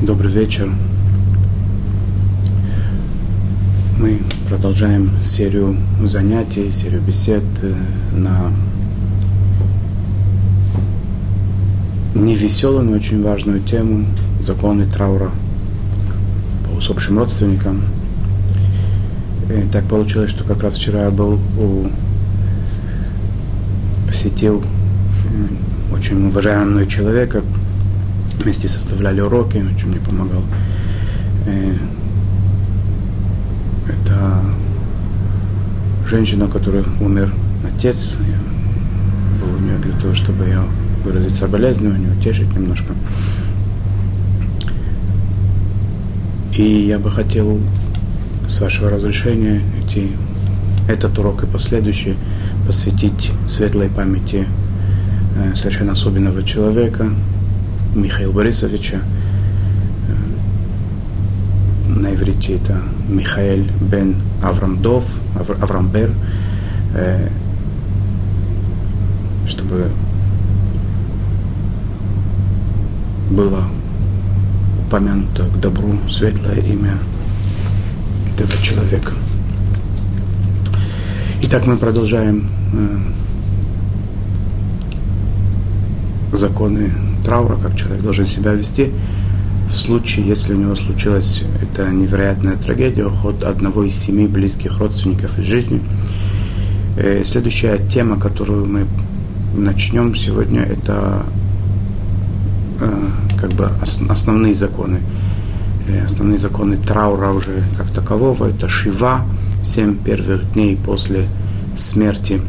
Добрый вечер. Мы продолжаем серию занятий, серию бесед э, на невеселую, но очень важную тему законы траура по усопшим родственникам. И так получилось, что как раз вчера я был у посетил э, очень уважаемого человека, вместе составляли уроки, очень мне помогал. Э, это женщина, у которой умер отец. Я был у нее для того, чтобы ее выразить соболезнования, утешить немножко. И я бы хотел, с вашего разрешения, эти, этот урок и последующий посвятить светлой памяти э, совершенно особенного человека, Михаила Борисовича. Э, на иврите это Михаил бен Аврамдов, Аврамбер, э, чтобы было упомянуто к добру светлое имя этого человека. Итак, мы продолжаем э, законы траура, как человек должен себя вести в случае, если у него случилась эта невероятная трагедия, уход одного из семи близких родственников из жизни. Э, следующая тема, которую мы начнем сегодня, это э, как бы основные законы. Э, основные законы траура уже как такового. Это шива, семь первых дней после смерти,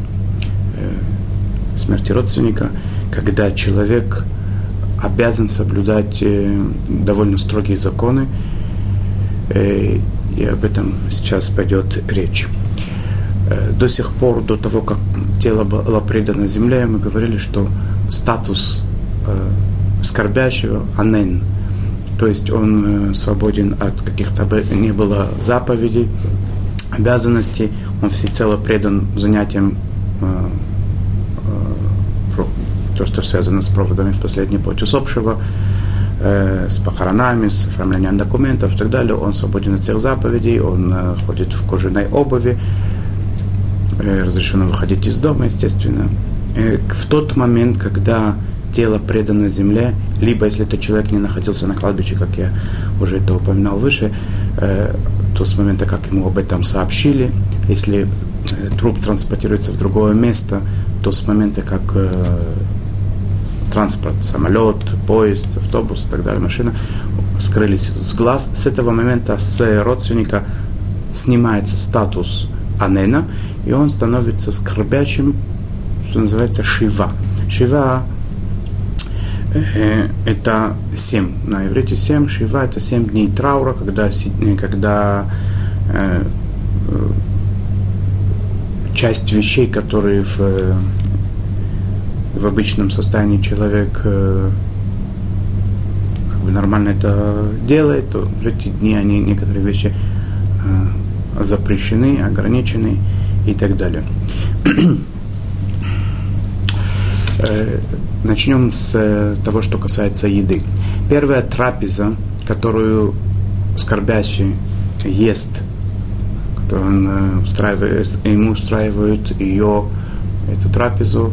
смерти родственника, когда человек обязан соблюдать э, довольно строгие законы, э, и об этом сейчас пойдет речь. Э, до сих пор, до того, как тело было предано земле, мы говорили, что статус скорбящего анен, то есть он свободен от каких-то не было заповедей, обязанностей, он всецело предан занятиям то, что связано с проводами в последний путь усопшего, э, с похоронами, с оформлением документов и так далее. Он свободен от всех заповедей, он э, ходит в кожаной обуви, э, разрешено выходить из дома, естественно. Э, в тот момент, когда тело предано земле, либо если этот человек не находился на кладбище, как я уже это упоминал выше, э, то с момента, как ему об этом сообщили, если э, труп транспортируется в другое место, то с момента, как э, транспорт, самолет, поезд, автобус и так далее, машина, скрылись с глаз. С этого момента с родственника снимается статус анена, и он становится скорбящим, что называется шива. Шива э, это семь, на иврите семь, шива это семь дней траура, когда, когда э, э, часть вещей, которые в в обычном состоянии человек э, как бы нормально это делает, то в эти дни они некоторые вещи э, запрещены, ограничены и так далее. э, начнем с того, что касается еды. Первая трапеза, которую скорбящий ест, которую он устраивает, ему устраивают ее, эту трапезу,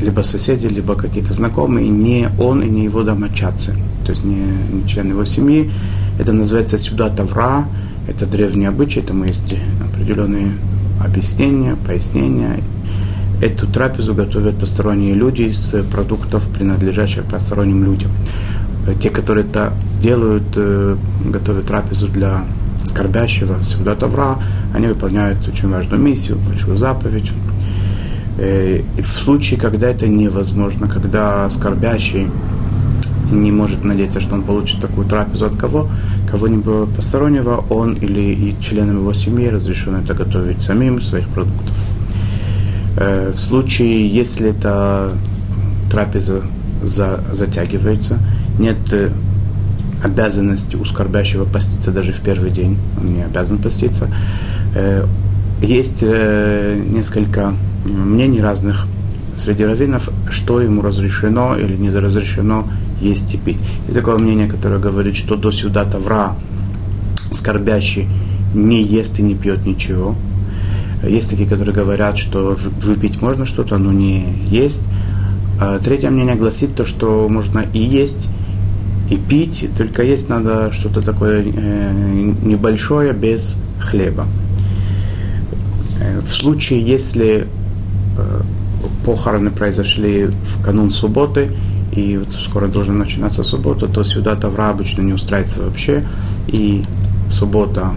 либо соседи, либо какие-то знакомые, не он и не его домочадцы, то есть не, не член его семьи. Это называется сюда тавра, это древний обычай, этому есть определенные объяснения, пояснения. Эту трапезу готовят посторонние люди из продуктов, принадлежащих посторонним людям. Э, те, которые это делают, э, готовят трапезу для скорбящего, сюда тавра, они выполняют очень важную миссию, большую заповедь, Э, в случае, когда это невозможно, когда скорбящий не может надеяться, что он получит такую трапезу от кого, кого-нибудь постороннего, он или и членам его семьи разрешено это готовить самим своих продуктов. Э, в случае, если эта трапеза за, затягивается, нет э, обязанности у скорбящего поститься даже в первый день, он не обязан поститься. Есть несколько мнений разных среди раввинов, что ему разрешено или не разрешено есть и пить. Есть такое мнение, которое говорит, что до сюда Тавра скорбящий не ест и не пьет ничего. Есть такие, которые говорят, что выпить можно что-то, но не есть. А третье мнение гласит то, что можно и есть, и пить, только есть надо что-то такое э, небольшое без хлеба. Э, в случае, если похороны произошли в канун субботы, и вот скоро должна начинаться суббота, то сюда Тавра обычно не устраивается вообще, и суббота,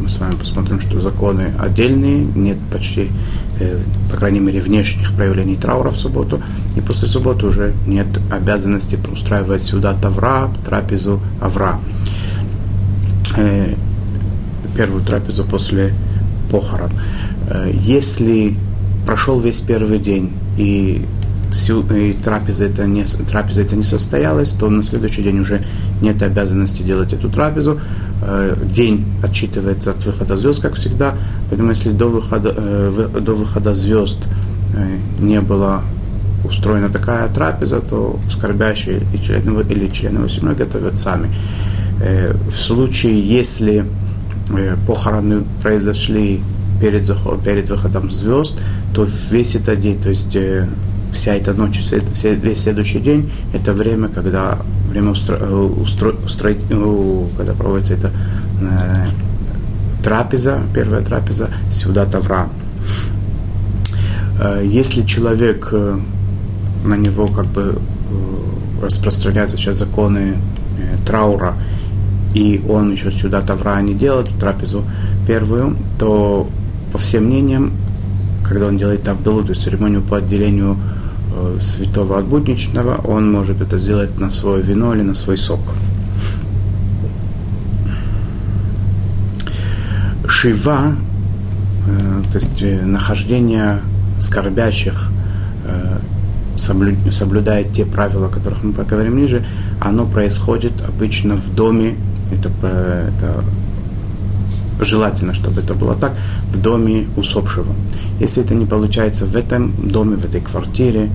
мы с вами посмотрим, что законы отдельные, нет почти, э, по крайней мере, внешних проявлений траура в субботу, и после субботы уже нет обязанности устраивать сюда Тавра, трапезу Авра. Э, первую трапезу после похорон. Э, если прошел весь первый день и и трапеза это, не, трапеза это не состоялась, то на следующий день уже нет обязанности делать эту трапезу. Э, день отчитывается от выхода звезд, как всегда. Поэтому если до выхода, э, до выхода звезд не была устроена такая трапеза, то скорбящие и члены, или члены семьи готовят сами. В случае, если похороны произошли перед, перед выходом звезд, то весь этот день, то есть э, вся эта ночь, вся, весь следующий день, это время, когда время устро, э, устро, устро, когда проводится эта э, трапеза, первая трапеза, сюда Тавра. Э, если человек, э, на него как бы э, распространяются сейчас законы э, траура, и он еще сюда Тавра не делает, трапезу первую, то по всем мнениям, когда он делает Авдалу, то есть церемонию по отделению э, святого от будничного, он может это сделать на свое вино или на свой сок. Шива, э, то есть э, нахождение скорбящих, э, соблю, те правила, о которых мы поговорим ниже, оно происходит обычно в доме, это, э, это желательно, чтобы это было так, в доме усопшего. Если это не получается в этом доме, в этой квартире,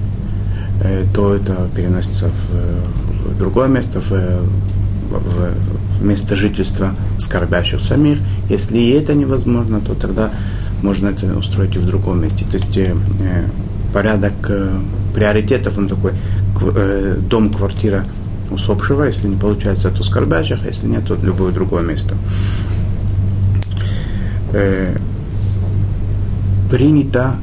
э, то это переносится в, в другое место, в, в, в место жительства скорбящих самих. Если и это невозможно, то тогда можно это устроить и в другом месте. То есть э, э порядок э, приоритетов, он такой, э, дом, квартира усопшего, если не получается, то скорбящих, если нет, то любое другое место э, принято,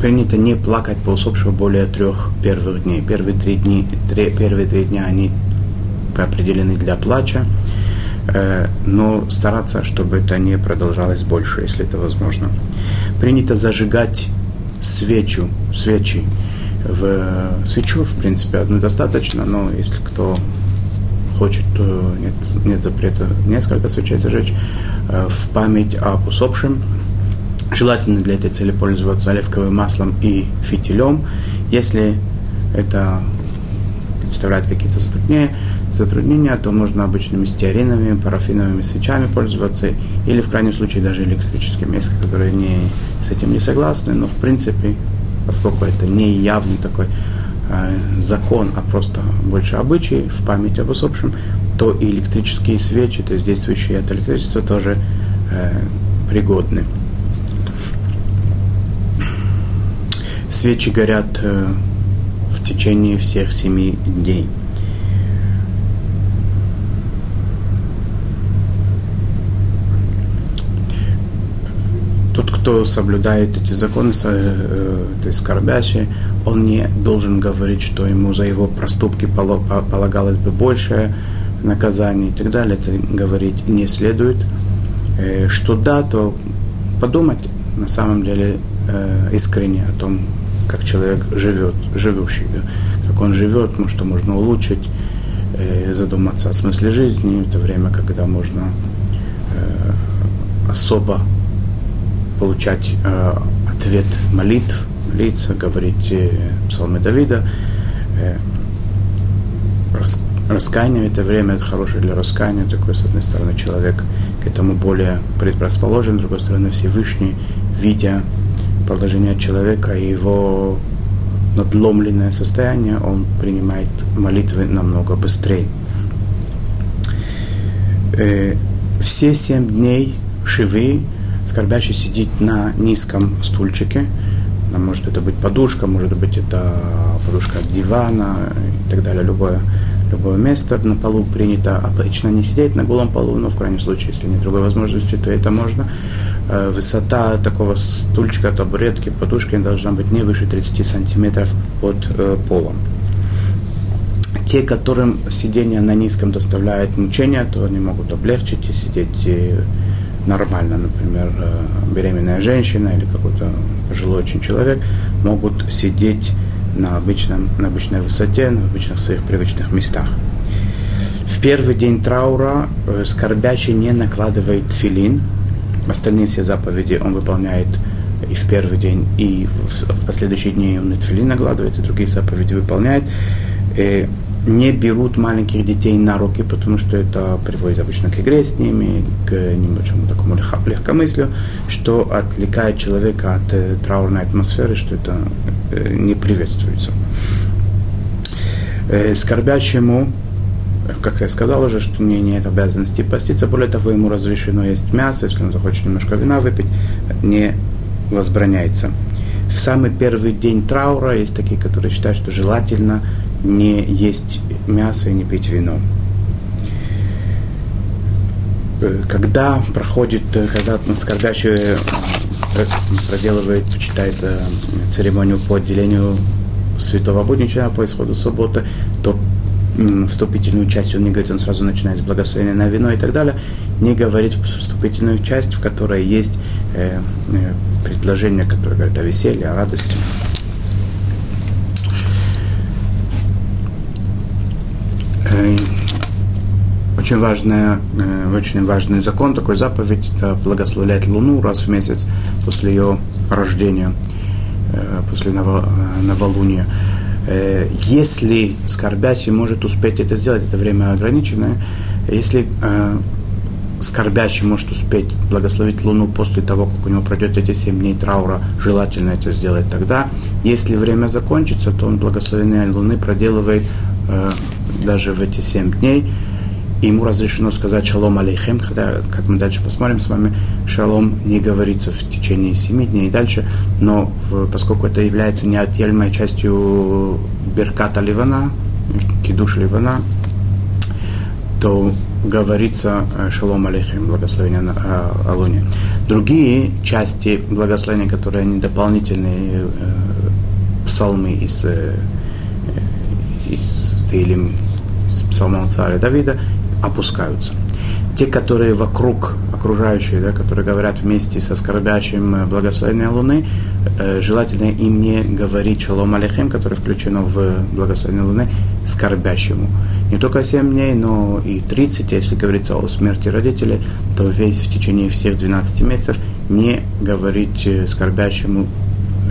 принято не плакать по усопшему более трех первых дней. Первые три, дни, три, первые три дня они определены для плача, э, но стараться, чтобы это не продолжалось больше, если это возможно. Принято зажигать свечу, свечи. В свечу, в принципе, одну достаточно, но если кто хочет, то нет, нет запрета несколько свечей зажечь э, в память об усопшем. Желательно для этой цели пользоваться оливковым маслом и фитилем. Если это представляет какие-то затруднения, затруднения, то можно обычными стеариновыми, парафиновыми свечами пользоваться, или в крайнем случае даже электрическими. Есть, которые не, с этим не согласны, но в принципе, поскольку это не явный такой закон, а просто больше обычаи в память об усопшем, то и электрические свечи, то есть действующие от электричества, тоже э, пригодны. Свечи горят э, в течение всех семи дней. Тот, кто соблюдает эти законы, э, то есть скорбящие, он не должен говорить, что ему за его проступки полагалось бы большее наказание и так далее. Это говорить не следует. Э, что да, то подумать на самом деле э, искренне о том, как человек живет, живущий, как он живет, ну, что можно улучшить, э, задуматься о смысле жизни. Это время, когда можно особо получать ответ молитв, молиться, говорить псалмы Давида. Э, рас, раскаяние это время, это хорошее для раскаяния. Такой, с одной стороны, человек к этому более предрасположен, с другой стороны, Всевышний, видя положение человека и его надломленное состояние, он принимает молитвы намного быстрее. Э, все семь дней шивы скорбящий сидит на низком стульчике, может это быть подушка, может быть это подушка от дивана и так далее, любое, любое место на полу принято обычно не сидеть на голом полу, но в крайнем случае, если нет другой возможности, то это можно. Э, высота такого стульчика, табуретки, подушки должна быть не выше 30 сантиметров от э, пола. Те, которым сидение на низком доставляет мучения, то они могут облегчить и сидеть нормально, например, э, беременная женщина или какой-то пожилой очень человек могут сидеть на, обычном, на обычной высоте, на обычных своих привычных местах. В первый день траура э, скорбящий не накладывает филин, остальные все заповеди он выполняет и в первый день, и в последующие дни он и тфилин накладывает, и другие заповеди выполняет. И не берут маленьких детей на руки, потому что это приводит обычно к игре с ними, к небольшому такому легкомыслию, что отвлекает человека от э, траурной атмосферы, что это э, не приветствуется. Э, скорбящему, как я сказал уже, что не нет обязанности поститься, более того, ему разрешено есть мясо, если он захочет немножко вина выпить, не возбраняется. В самый первый день траура есть такие, которые считают, что желательно не есть мясо и не пить вино. Э, когда проходит, э, когда скорбящий э, проделывает, читает церемонию по отделению святого буднича по исходу субботы, то вступительную часть он не говорит, он сразу начинает с благословения на вино и так далее, не говорит вступительную часть, в которой есть предложение, которое говорит о веселье, о радости. Очень, важная, э, очень важный закон, такой заповедь, это благословлять Луну раз в месяц после ее рождения, э, после новолуния. Если скорбящий может успеть это сделать, это время ограниченное, если скорбящий может успеть благословить Луну после того, как у него пройдет эти семь дней траура, желательно это сделать тогда. Если время закончится, то он благословение Луны проделывает даже в эти семь дней. Ему разрешено сказать шалом алейхем, хотя, как мы дальше посмотрим с вами, шалом не говорится в течение семи дней и дальше, но поскольку это является неотъемлемой частью Берката Ливана, Кидуш Ливана, то говорится э, шалом алейхем, благословение на э, Алуне. Другие части благословения, которые они дополнительные э, псалмы из, из Тейлем, псалмом царя Давида, опускаются. Те, которые вокруг, окружающие, да, которые говорят вместе со скорбящим э, благословение Луны, э, желательно им не говорить шалом алейхем, которое включено в благословение Луны, скорбящему. Не только 7 дней, но и 30, если говорится о смерти родителей, то весь в течение всех 12 месяцев не говорить э, скорбящему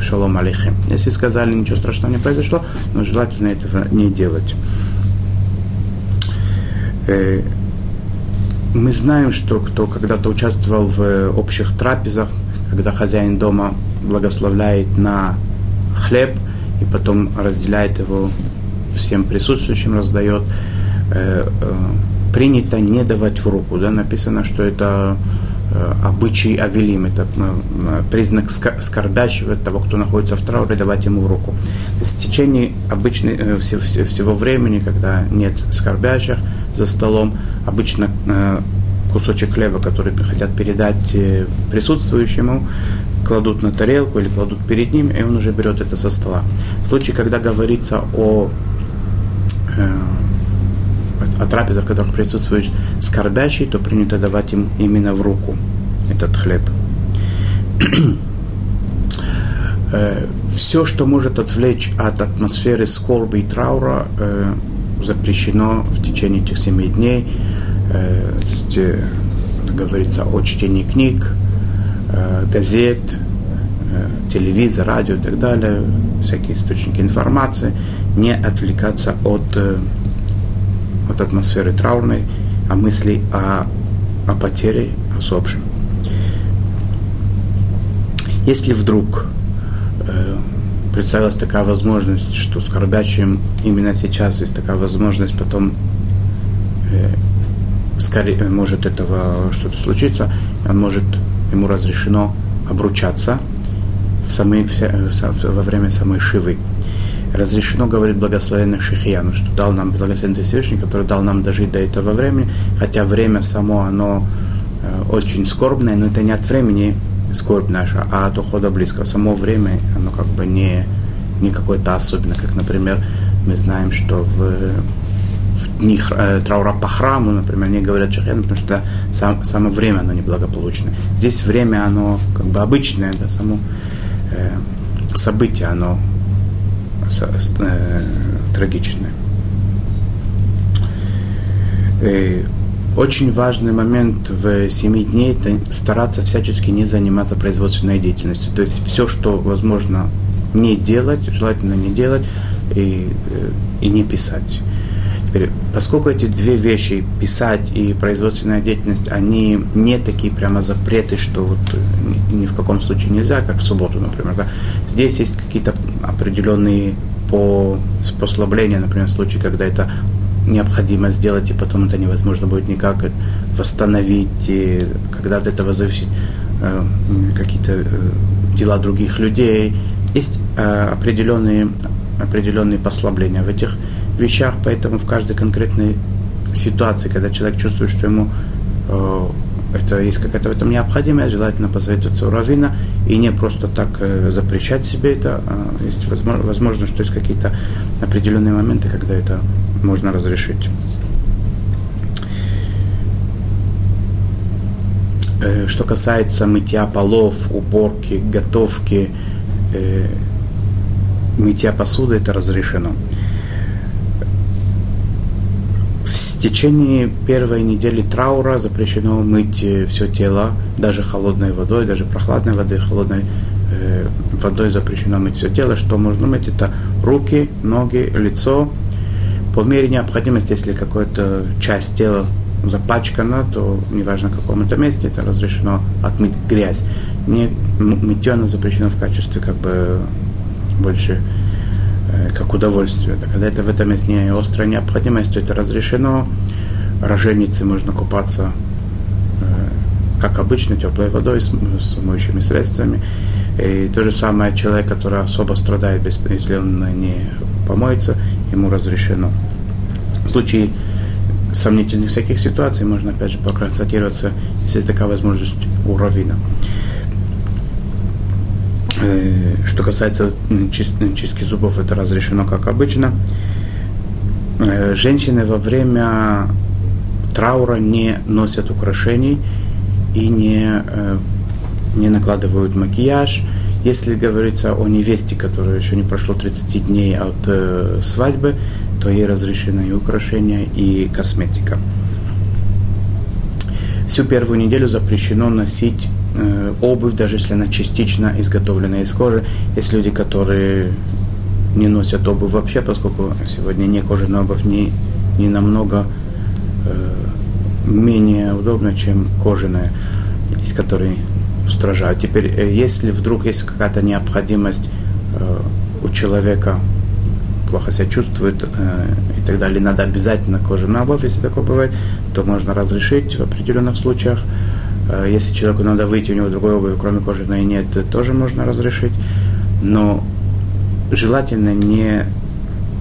шалом алейхем. Если сказали, ничего страшного не произошло, но желательно этого не делать. Э, мы знаем, что кто когда-то участвовал в общих трапезах, когда хозяин дома благословляет на хлеб и потом разделяет его всем присутствующим, раздает, э, э, принято не давать в руку. Да? Написано, что это обычай Авелим, это признак скорбящего того, кто находится в трауре, давать ему в руку. То есть в течение обычной, всего времени, когда нет скорбящих, за столом, обычно э, кусочек хлеба, который хотят передать э, присутствующему, кладут на тарелку или кладут перед ним, и он уже берет это со стола. В случае, когда говорится о, э, о трапезах, в которых присутствует скорбящий, то принято давать им именно в руку этот хлеб. Все, что может отвлечь от атмосферы скорби и траура, запрещено в течение этих семи дней. Э, э, говорится о чтении книг, э, газет, э, телевизор, радио и так далее, всякие источники информации, не отвлекаться от, э, от атмосферы траурной, а мысли о, о потере усопшим. Если вдруг представилась такая возможность, что скорбящим именно сейчас есть такая возможность потом э, скорее может этого что-то случиться, он может, ему разрешено обручаться в самой, в, во время самой Шивы. Разрешено, говорит благословенный Шихияну, что дал нам благословенный Всевышний, который дал нам дожить до этого времени, хотя время само, оно э, очень скорбное, но это не от времени скорбь наша, а от ухода близкого. Само время, оно как бы не, не какое-то особенное, как, например, мы знаем, что в в дни э, траура по храму, например, не говорят шахен, потому что сам, само время оно неблагополучное. Здесь время оно как бы обычное, да, само э, событие оно э, трагичное. И очень важный момент в семи дней – это стараться всячески не заниматься производственной деятельностью. То есть все, что возможно не делать, желательно не делать и, э, и не писать. Теперь, поскольку эти две вещи, писать и производственная деятельность, они не такие прямо запреты, что вот ни в каком случае нельзя, как в субботу, например. Да? Здесь есть какие-то определенные по послабления, например, в случае, когда это необходимо сделать, и потом это невозможно будет никак восстановить, и когда от этого зависит э, какие-то э, дела других людей. Есть э, определенные, определенные послабления в этих вещах, поэтому в каждой конкретной ситуации, когда человек чувствует, что ему э, это есть какая-то в этом необходимость, желательно посоветоваться у равина и не просто так э, запрещать себе это. А есть возможно, возможно, что есть какие-то определенные моменты, когда это можно разрешить. Э, что касается мытья полов, уборки, готовки, э, мытья посуды, это разрешено. В течение первой недели траура запрещено мыть э, все тело, даже холодной водой, даже прохладной водой, холодной водой запрещено мыть все тело. Что можно мыть? Это руки, ноги, лицо. По мере необходимости, если какая-то часть тела запачкана, то неважно в каком это месте, это разрешено отмыть грязь. Не, мытье оно запрещено в качестве как бы больше Э, как удовольствие. Да, когда это в этом есть не острая необходимость, то это разрешено. Роженицы можно купаться, э, как обычно, теплой водой, с, с моющими средствами. И то же самое человек, который особо страдает, если он не помоется, ему разрешено. В случае сомнительных всяких ситуаций можно опять же проконсультироваться, если есть такая возможность у равина. Э, что касается чистки зубов, это разрешено как обычно. Э, женщины во время траура не носят украшений и не, э, не накладывают макияж. Если говорится о невесте, которая еще не прошло 30 дней от свадьбы, то ей разрешены и украшения, и косметика. Всю первую неделю запрещено носить э, обувь, даже если она частично изготовлена из кожи. Есть люди, которые не носят обувь вообще, поскольку сегодня не кожаная обувь не, не намного э, менее удобна, чем кожаная, из которой устражают. Теперь, э, если вдруг есть какая-то необходимость э, у человека плохо себя чувствует э, и так далее, надо обязательно кожаную обувь, если такое бывает, то можно разрешить в определенных случаях. Если человеку надо выйти, у него другой обуви, кроме кожаной нет, тоже можно разрешить. Но желательно не,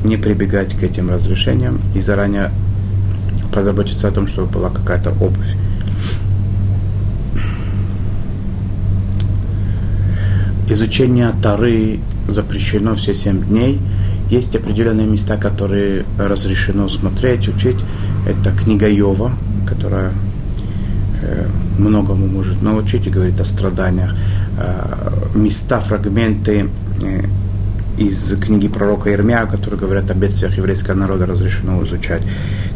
не прибегать к этим разрешениям и заранее позаботиться о том, чтобы была какая-то обувь. Изучение Тары запрещено все семь дней. Есть определенные места, которые разрешено смотреть, учить. Это книга Йова, которая э, многому может научить и говорит о страданиях. Э, места, фрагменты э, из книги пророка Ирмия, которые говорят о бедствиях еврейского народа, разрешено изучать.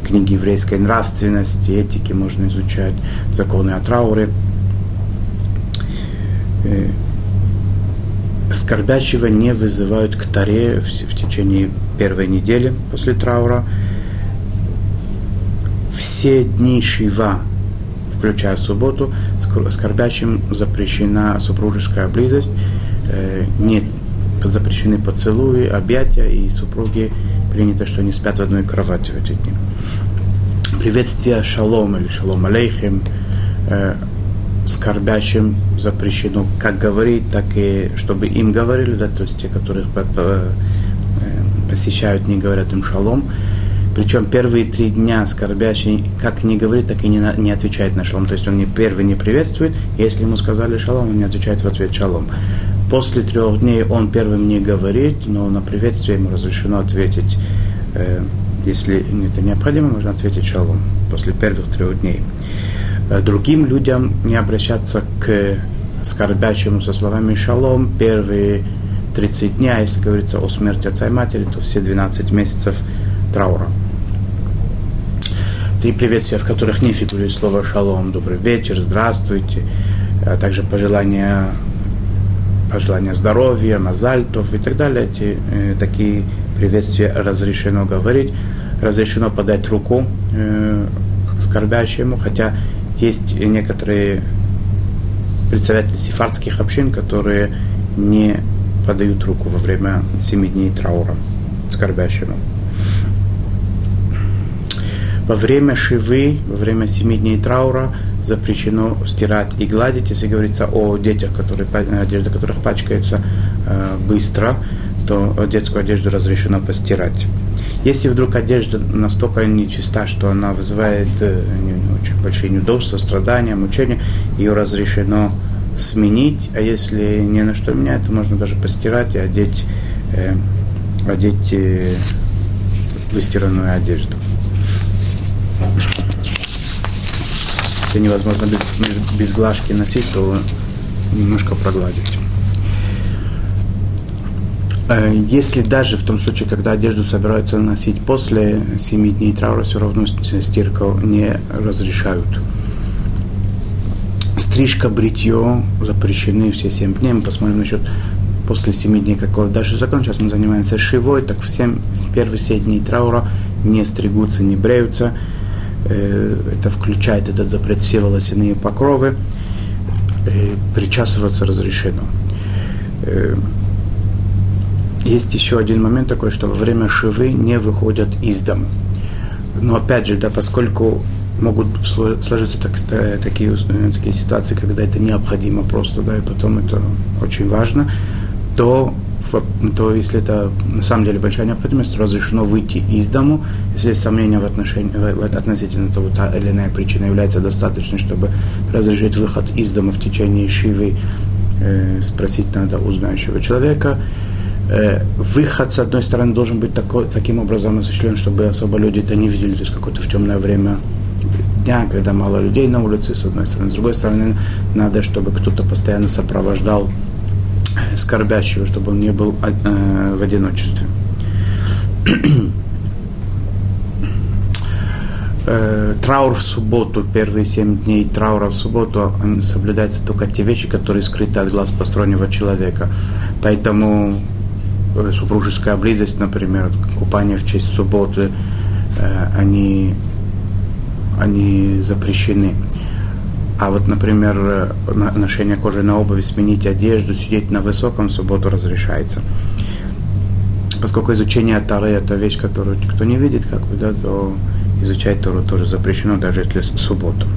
Книги еврейской нравственности, этики можно изучать, законы о трауре. Скорбящего не вызывают к таре в, в течение первой недели после траура. Все дни Шива включая субботу, скорбящим запрещена супружеская близость, э, не запрещены поцелуи, объятия, и супруги принято, что они спят в одной кровати в эти дни. Приветствие шалом или шалом алейхим э, скорбящим запрещено как говорить, так и чтобы им говорили, да, то есть те, которых э, посещают, не говорят им шалом. Причем первые три дня скорбящий как не говорит, так и не, не отвечает на шалом. То есть он не первый не приветствует, если ему сказали шалом, он не отвечает в ответ шалом. После трех дней он первым не говорит, но на приветствие ему разрешено ответить. Э, если это необходимо, можно ответить шалом после первых трех дней. Э, другим людям не обращаться к скорбящему со словами шалом первые 30 дней, а если говорится о смерти отца и матери, то все 12 месяцев траура. Три приветствия, в которых не фигурирует слово шалом, добрый вечер, здравствуйте, а также пожелания, пожелания здоровья, мазальтов и так далее. Эти э, такие приветствия разрешено говорить, разрешено подать руку э, скорбящему, хотя есть некоторые представители сефардских общин, которые не подают руку во время семи дней траура скорбящему. Во время шивы, во время семи дней траура запрещено стирать и гладить, если говорится о детях, которые, одежда которых пачкается э, быстро, то детскую одежду разрешено постирать. Если вдруг одежда настолько нечиста, что она вызывает э, очень большие неудобства, страдания, мучения, ее разрешено сменить, а если не на что менять, то можно даже постирать и одеть, э, одеть э, выстиранную одежду. Если невозможно без, без глажки носить, то немножко прогладить. Э, если даже в том случае, когда одежду собираются носить после 7 дней траура, все равно стирка не разрешают. Стрижка, бритье запрещены все 7 дней. Мы посмотрим насчет после 7 дней какого дальше закон. Сейчас мы занимаемся шивой, так всем с первых 7 дней траура не стригутся, не бреются. Э, это включает этот запрет все волосяные покровы. Э, причасываться разрешено. Есть еще один момент такой, что во время шивы не выходят из дома. Но опять же, да, поскольку могут сложиться так, такие, э, такие ситуации, когда это необходимо просто, да, и потом это очень важно, то, то если это на самом деле большая необходимость, разрешено выйти из дому, если есть сомнения в отношении, относительно того, та или иная причина является достаточной, чтобы разрешить выход из дома в течение шивы, э, спросить надо у знающего человека, выход, с одной стороны, должен быть такой, таким образом осуществлен, чтобы особо люди это не видели, то есть какое-то в темное время дня, когда мало людей на улице, с одной стороны. С другой стороны, надо, чтобы кто-то постоянно сопровождал э, скорбящего, чтобы он не был э, в одиночестве. э, траур в субботу, первые семь дней траура в субботу соблюдаются только те вещи, которые скрыты от глаз постороннего человека. Поэтому Э, супружеская близость, например, купание в честь субботы, э, они, они запрещены. А вот, например, э, ношение кожаной обуви, сменить одежду, сидеть на высоком субботу разрешается. Поскольку изучение Тары – это вещь, которую никто не видит, как бы, да, то изучать Тору тоже запрещено, даже если субботу.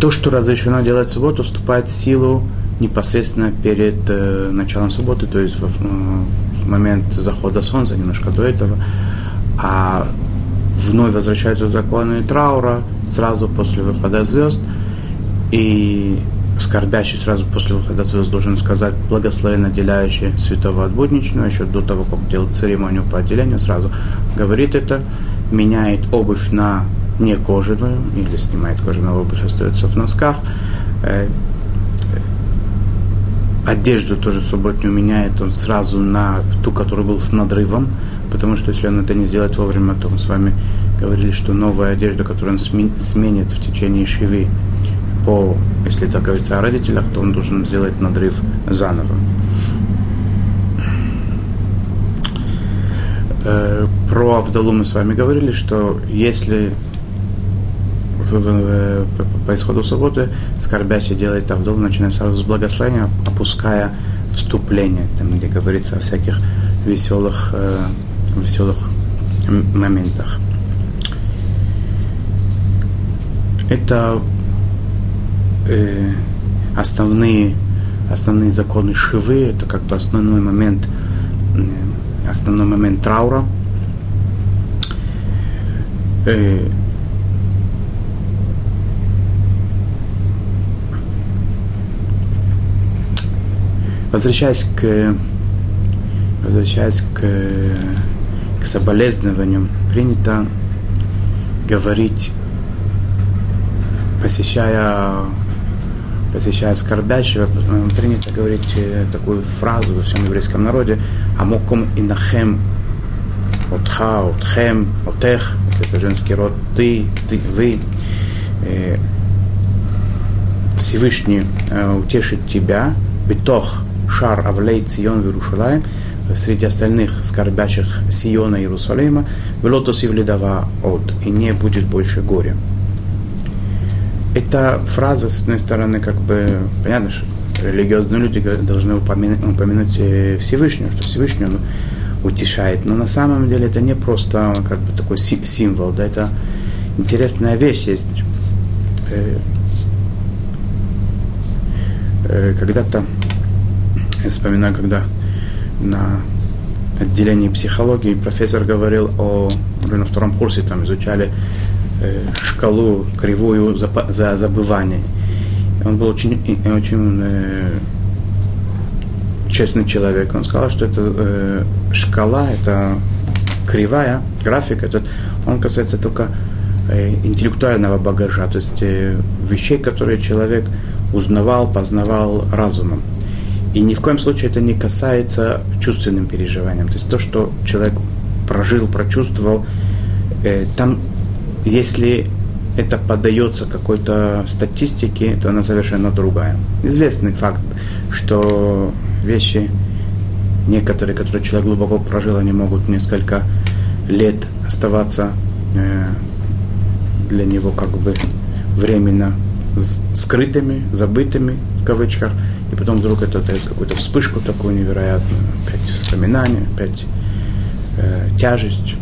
То, что разрешено делать в субботу, вступает в силу непосредственно перед э, началом субботы, то есть в, в момент захода солнца, немножко до этого, а вновь возвращаются законы траура сразу после выхода звезд, и скорбящий сразу после выхода звезд должен сказать благословенно отделяющий святого от будничного, еще до того, как делать церемонию по отделению, сразу говорит это, меняет обувь на не кожаную, или снимает кожаную обувь, остается в носках, э, одежду тоже субботнюю меняет он сразу на ту, которая был с надрывом, потому что если он это не сделает вовремя, то мы с вами говорили, что новая одежда, которую он сменит в течение шивы, по, если так говорится о родителях, то он должен сделать надрыв заново. Э, про Авдалу мы с вами говорили, что если по исходу субботы скорбящий делает Авдол, начинает сразу с благословения, опуская вступление, там, где говорится о всяких веселых, э, веселых моментах. Это э, основные, основные законы Шивы, это как бы основной момент, э, основной момент траура. Э, Возвращаясь к, возвращаясь к, к соболезнованию, принято говорить, посещая, посещая скорбящего, принято говорить такую фразу во всем еврейском народе «Амокум инахем отха, отхем, отех» это женский род «ты», «ты», «вы». Всевышний утешит тебя, битох Шар Авлей Цион Вирушалаем, среди остальных скорбящих Сиона Иерусалима, Велотос Ивлидава от, и не будет больше горя. Эта фраза, с одной стороны, как бы, понятно, что религиозные люди должны упомянуть, упомянуть Всевышнего, что Всевышний он утешает. Но на самом деле это не просто как бы такой символ, да, это интересная вещь есть. Э, э, когда-то я вспоминаю, когда на отделении психологии профессор говорил о, на втором курсе там изучали э, шкалу кривую за, за забывание. Он был очень, очень э, честный человек. Он сказал, что это э, шкала, это кривая, график, этот, он касается только э, интеллектуального багажа, то есть э, вещей, которые человек узнавал, познавал разумом. И ни в коем случае это не касается чувственным переживаниям. То есть то, что человек прожил, прочувствовал, э, там, если это поддается какой-то статистике, то она совершенно другая. Известный факт, что вещи некоторые, которые человек глубоко прожил, они могут несколько лет оставаться э, для него как бы временно скрытыми, забытыми, в кавычках, и потом вдруг это дает какую-то вспышку такую невероятную, опять воспоминания, опять э, тяжесть.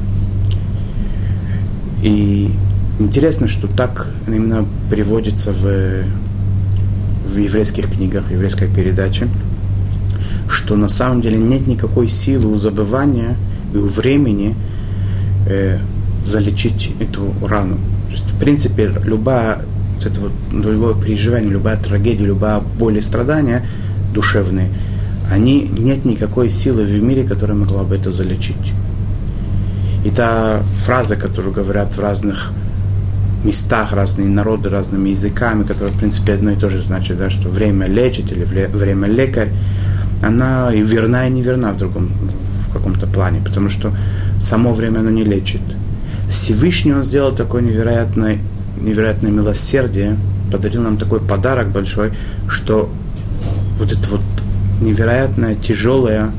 И интересно, что так именно приводится в, в еврейских книгах, в еврейской передаче, что на самом деле нет никакой силы у забывания и у времени э, залечить эту рану. То есть, в принципе, любая вот это вот любое переживание, любая трагедия, любая боль и страдания душевные, они нет никакой силы в мире, которая могла бы это залечить. И та фраза, которую говорят в разных местах, разные народы, разными языками, которая, в принципе, одно и то же значит, да, что время лечит или время лекарь, она и верна, и неверна в другом, в каком-то плане, потому что само время оно не лечит. Всевышний он сделал такой невероятный невероятное милосердие, подарил нам такой подарок большой, что вот эта вот невероятная тяжелая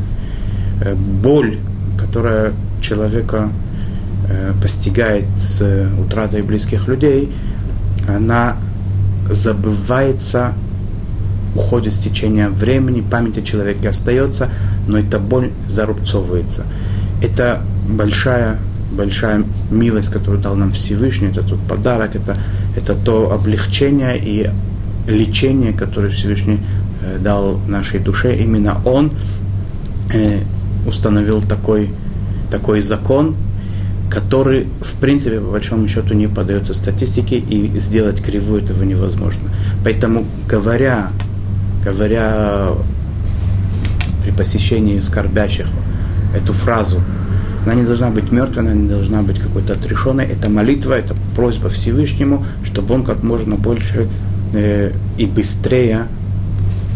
э, боль, которая человека э, постигает с утратой близких людей, она забывается, уходит с течением времени, память о человеке остается, но эта боль зарубцовывается. Это большая большая милость, которую дал нам Всевышний, это тот подарок, это, это то облегчение и лечение, которое Всевышний э, дал нашей душе. Именно Он э, установил такой, такой закон, который, в принципе, по большому счету, не поддается статистике, и сделать кривую этого невозможно. Поэтому, говоря, говоря при посещении скорбящих эту фразу она не должна быть мертвой, она не должна быть какой-то отрешенной. Это молитва, это просьба Всевышнему, чтобы он как можно больше э, и быстрее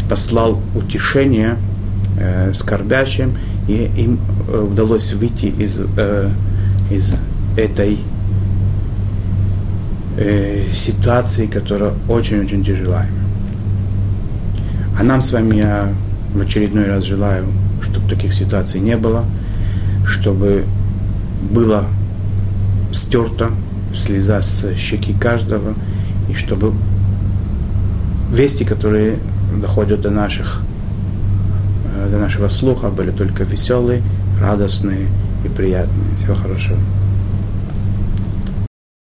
послал утешение э, скорбящим, и им э, удалось выйти из, из этой ситуации, которая очень-очень тяжелая. А нам с вами я в очередной раз желаю, чтобы таких ситуаций не было – чтобы было стерто слеза с щеки каждого, и чтобы вести, которые доходят до наших для нашего слуха были только веселые, радостные и приятные. Всего хорошего.